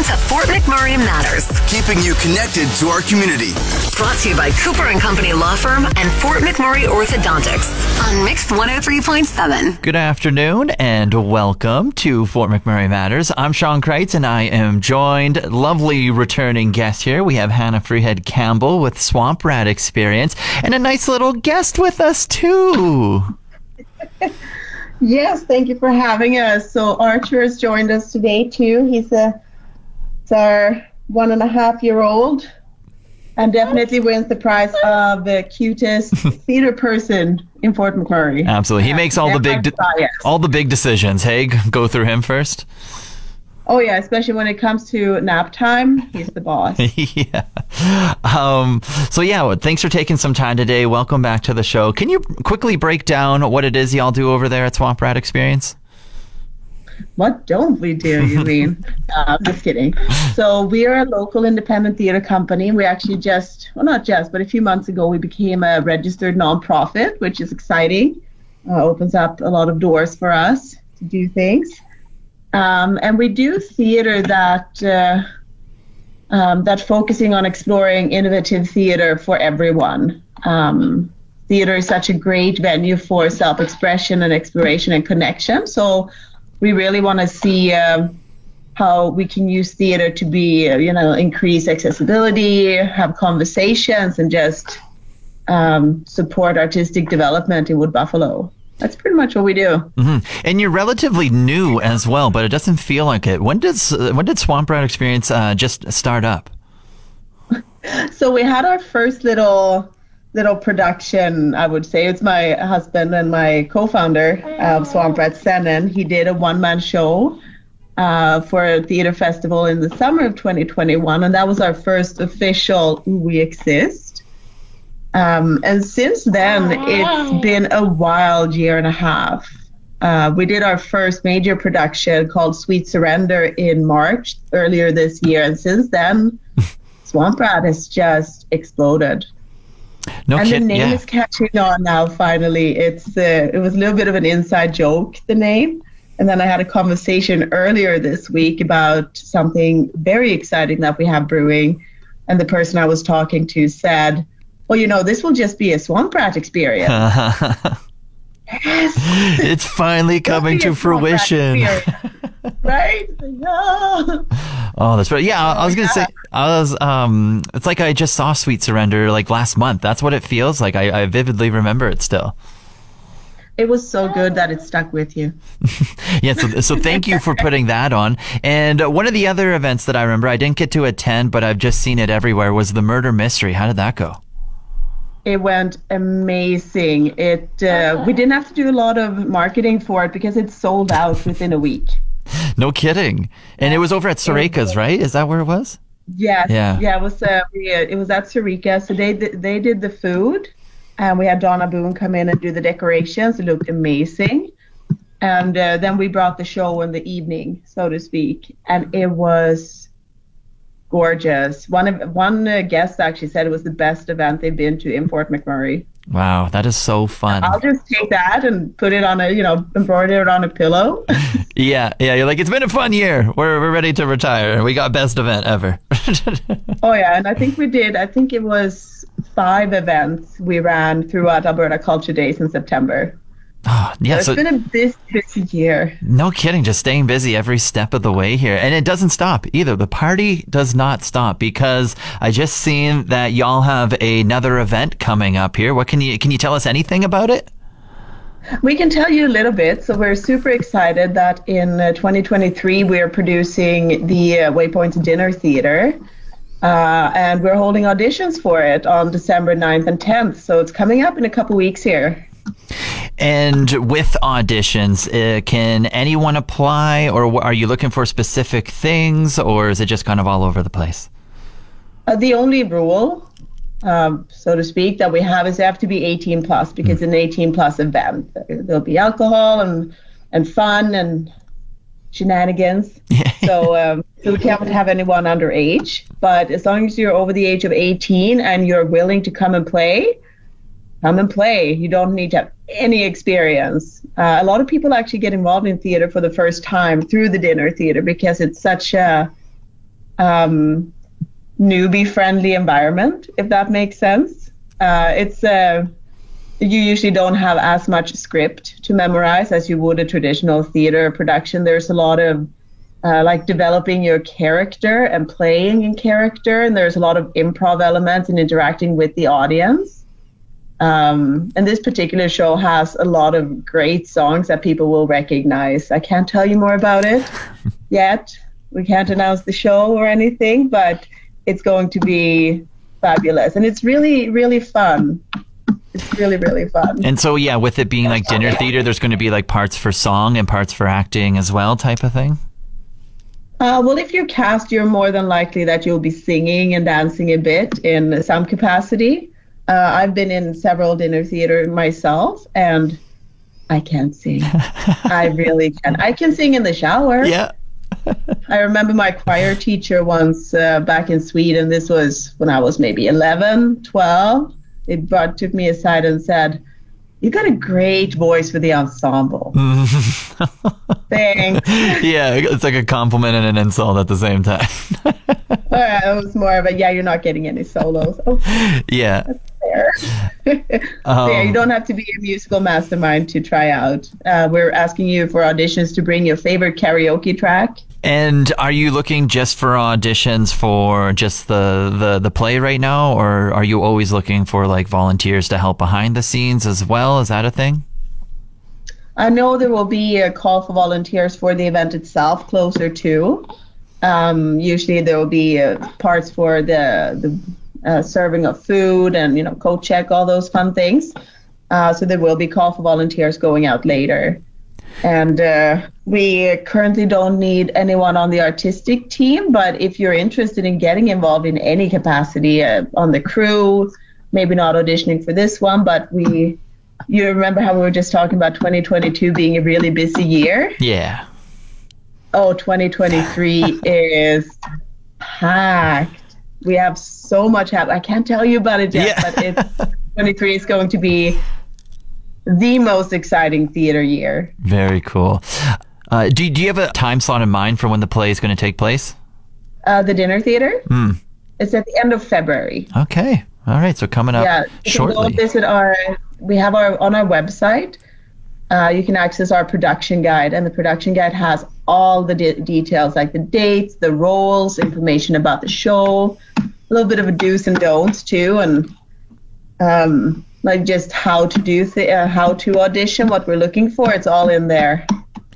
Welcome to Fort McMurray Matters. Keeping you connected to our community. Brought to you by Cooper and Company Law Firm and Fort McMurray Orthodontics on Mix 103.7. Good afternoon and welcome to Fort McMurray Matters. I'm Sean Kreitz and I am joined, lovely returning guest here. We have Hannah Freehead Campbell with Swamp Rat Experience and a nice little guest with us too. Yes, thank you for having us. So Archer has joined us today too. He's a it's our one and a half year old, and definitely wins the prize of the cutest theater person in Fort McMurray. Absolutely. He makes all the big de- all the big decisions. Hey, go through him first. Oh yeah, especially when it comes to nap time, he's the boss. yeah. Um, so yeah, well, thanks for taking some time today. Welcome back to the show. Can you quickly break down what it is y'all do over there at Swamp Rat Experience? What don't we do, you mean? uh, just kidding. So we are a local independent theater company. We actually just, well, not just, but a few months ago, we became a registered nonprofit, which is exciting. Uh, opens up a lot of doors for us to do things. Um, and we do theater that uh, um, that focusing on exploring innovative theater for everyone. Um, theater is such a great venue for self-expression and exploration and connection. So we really want to see uh, how we can use theater to be, uh, you know, increase accessibility, have conversations, and just um, support artistic development in Wood Buffalo that's pretty much what we do. Mm-hmm. And you're relatively new as well, but it doesn't feel like it. When does uh, when did Swamp Rat Experience uh, just start up? so we had our first little little production. I would say it's my husband and my co-founder of Swamp Rat Sennen. He did a one man show. Uh, for a theater festival in the summer of 2021, and that was our first official We Exist. Um, and since then, it's been a wild year and a half. Uh, we did our first major production called Sweet Surrender in March earlier this year, and since then, Swamp Rat has just exploded. No and kid, the name yeah. is catching on now. Finally, it's uh, it was a little bit of an inside joke. The name, and then I had a conversation earlier this week about something very exciting that we have brewing, and the person I was talking to said well, you know, this will just be a swamp rat experience. yes. It's finally coming to fruition. right? No. Oh, that's right. Yeah, I was gonna say, I was. Um, it's like I just saw Sweet Surrender like last month. That's what it feels like. I, I vividly remember it still. It was so good that it stuck with you. yeah, so, so thank you for putting that on. And one of the other events that I remember, I didn't get to attend, but I've just seen it everywhere, was the Murder Mystery. How did that go? It went amazing. It uh, we didn't have to do a lot of marketing for it because it sold out within a week. No kidding. And it was over at Sarika's, right? Is that where it was? Yes. Yeah. Yeah. It was. Uh, we, it was at Sarika. So they they did the food, and we had Donna Boone come in and do the decorations. It looked amazing. And uh, then we brought the show in the evening, so to speak, and it was gorgeous. One of one uh, guest actually said it was the best event they've been to in Fort McMurray. Wow, that is so fun. I'll just take that and put it on a, you know, embroider it on a pillow. yeah, yeah. You're like, it's been a fun year. We're we're ready to retire. We got best event ever. oh yeah, and I think we did. I think it was five events we ran throughout Alberta Culture Days in September. Oh, yeah, it's so, been a busy, year. No kidding, just staying busy every step of the way here. And it doesn't stop either. The party does not stop because I just seen that y'all have another event coming up here. What can you can you tell us anything about it? We can tell you a little bit. So we're super excited that in uh, 2023 we're producing the uh, Waypoint Dinner Theater. Uh, and we're holding auditions for it on December 9th and 10th. So it's coming up in a couple weeks here. And with auditions, uh, can anyone apply, or are you looking for specific things, or is it just kind of all over the place? Uh, the only rule, um, so to speak, that we have is they have to be 18 plus because mm. it's an 18 plus event. There'll be alcohol and and fun and shenanigans. so um, so we can't have anyone underage. But as long as you're over the age of 18 and you're willing to come and play, come and play. You don't need to have any experience. Uh, a lot of people actually get involved in theater for the first time through the dinner theater because it's such a um, newbie friendly environment, if that makes sense. Uh, it's uh, you usually don't have as much script to memorize as you would a traditional theater production. There's a lot of uh, like developing your character and playing in character, and there's a lot of improv elements and interacting with the audience. Um, and this particular show has a lot of great songs that people will recognize. I can't tell you more about it yet. We can't announce the show or anything, but it's going to be fabulous. And it's really, really fun. It's really, really fun. And so, yeah, with it being like dinner theater, there's going to be like parts for song and parts for acting as well, type of thing. Uh, well, if you're cast, you're more than likely that you'll be singing and dancing a bit in some capacity. Uh, I've been in several dinner theater myself, and I can't sing. I really can. I can sing in the shower. Yeah. I remember my choir teacher once uh, back in Sweden. This was when I was maybe 11, 12. They brought, took me aside and said, You got a great voice for the ensemble. Thanks. Yeah, it's like a compliment and an insult at the same time. It was more of a, Yeah, you're not getting any solos. Oh, yeah. So yeah, you don't have to be a musical mastermind to try out. Uh, we're asking you for auditions to bring your favorite karaoke track. And are you looking just for auditions for just the, the, the play right now, or are you always looking for like volunteers to help behind the scenes as well? Is that a thing? I know there will be a call for volunteers for the event itself closer to. Um, usually there will be uh, parts for the the uh, serving of food and you know coat check all those fun things. Uh, so there will be call for volunteers going out later. And uh, we currently don't need anyone on the artistic team, but if you're interested in getting involved in any capacity uh, on the crew, maybe not auditioning for this one, but we, you remember how we were just talking about 2022 being a really busy year? Yeah. Oh, 2023 is packed. We have so much happening. I can't tell you about it yet, Yeah. but it's 23 is going to be the most exciting theater year. Very cool. Uh, do, do you have a time slot in mind for when the play is going to take place? Uh, the dinner theater. Hmm. It's at the end of February. Okay. All right. So coming up yeah, you can go shortly. visit our. We have our on our website. Uh, you can access our production guide, and the production guide has all the de- details, like the dates, the roles, information about the show, a little bit of a do's and don'ts too, and um, like just how to do th- uh, how to audition, what we're looking for. It's all in there.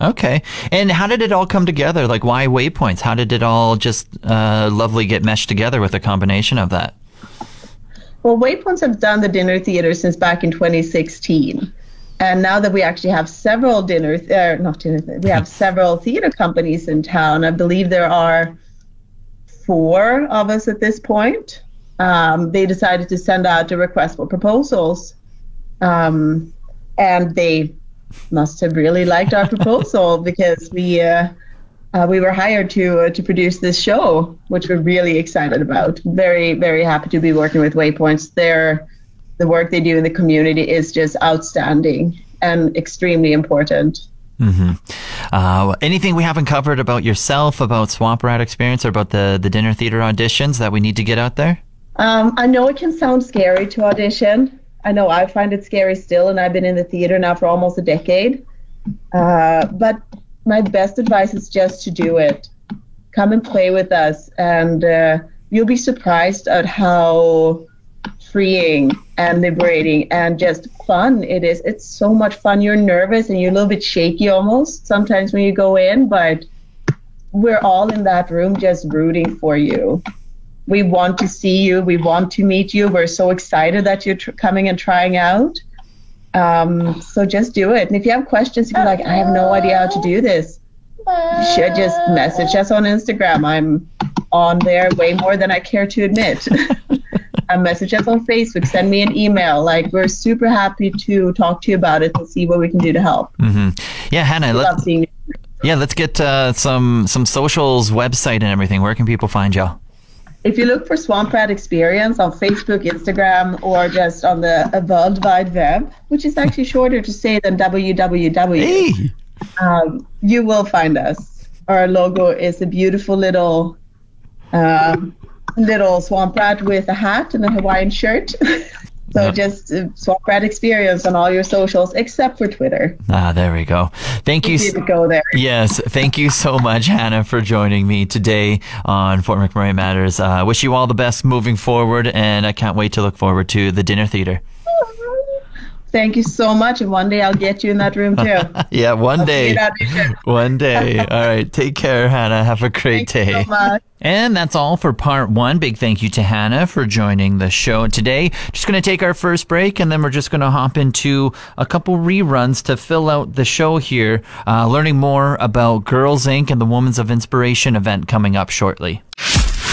Okay. And how did it all come together? Like, why waypoints? How did it all just uh, lovely get meshed together with a combination of that? Well, Waypoints have done the dinner theater since back in 2016. And now that we actually have several dinners, uh, not dinner, th- we have several theater companies in town. I believe there are four of us at this point. Um, they decided to send out a request for proposals. Um, and they must have really liked our proposal because we uh, uh, we were hired to uh, to produce this show, which we're really excited about. Very very happy to be working with Waypoints. Their the work they do in the community is just outstanding and extremely important. Uh, anything we haven't covered about yourself, about Swamp Rat experience, or about the, the dinner theater auditions that we need to get out there? Um, I know it can sound scary to audition. I know I find it scary still, and I've been in the theater now for almost a decade. Uh, but my best advice is just to do it. Come and play with us, and uh, you'll be surprised at how freeing and liberating and just fun it is. It's so much fun. You're nervous and you're a little bit shaky almost sometimes when you go in, but we're all in that room just rooting for you. We want to see you. We want to meet you. We're so excited that you're tr- coming and trying out. Um, so just do it. And if you have questions if you're like i have no idea how to do this you should just message us on instagram. I'm on there way more than i care to admit and message us on facebook send me an email like we're super happy to talk to you about it and see what we can do to help Mm-hmm. Yeah, Hannah. love Let, seeing you yeah, let's get uh, some some socials, website, and everything. Where can people find y'all? If you look for Swamp Rat Experience on Facebook, Instagram, or just on the uh, World Wide Web, which is actually shorter to say than www, Hey. um, you will find us. Our logo is a beautiful little um, little swamp rat with a hat and a Hawaiian shirt. so just uh, swamp rat experience on all your socials except for Twitter. Ah, there we go. Thank you. You go there. Yes, thank you so much, Hannah, for joining me today on Fort McMurray Matters. I uh, wish you all the best moving forward, and I can't wait to look forward to the dinner theater. Thank you so much, and one day I'll get you in that room too. Yeah, one See day. you at audition. One day. All right. Take care, Hannah. Have a great Thank you day. so much. And that's all for part one. Big thank you to Hannah for joining the show today. Just going to take our first break and then we're just going to hop into a couple reruns to fill out the show here, uh, learning more about Girls Inc. and the Women's of Inspiration event coming up shortly.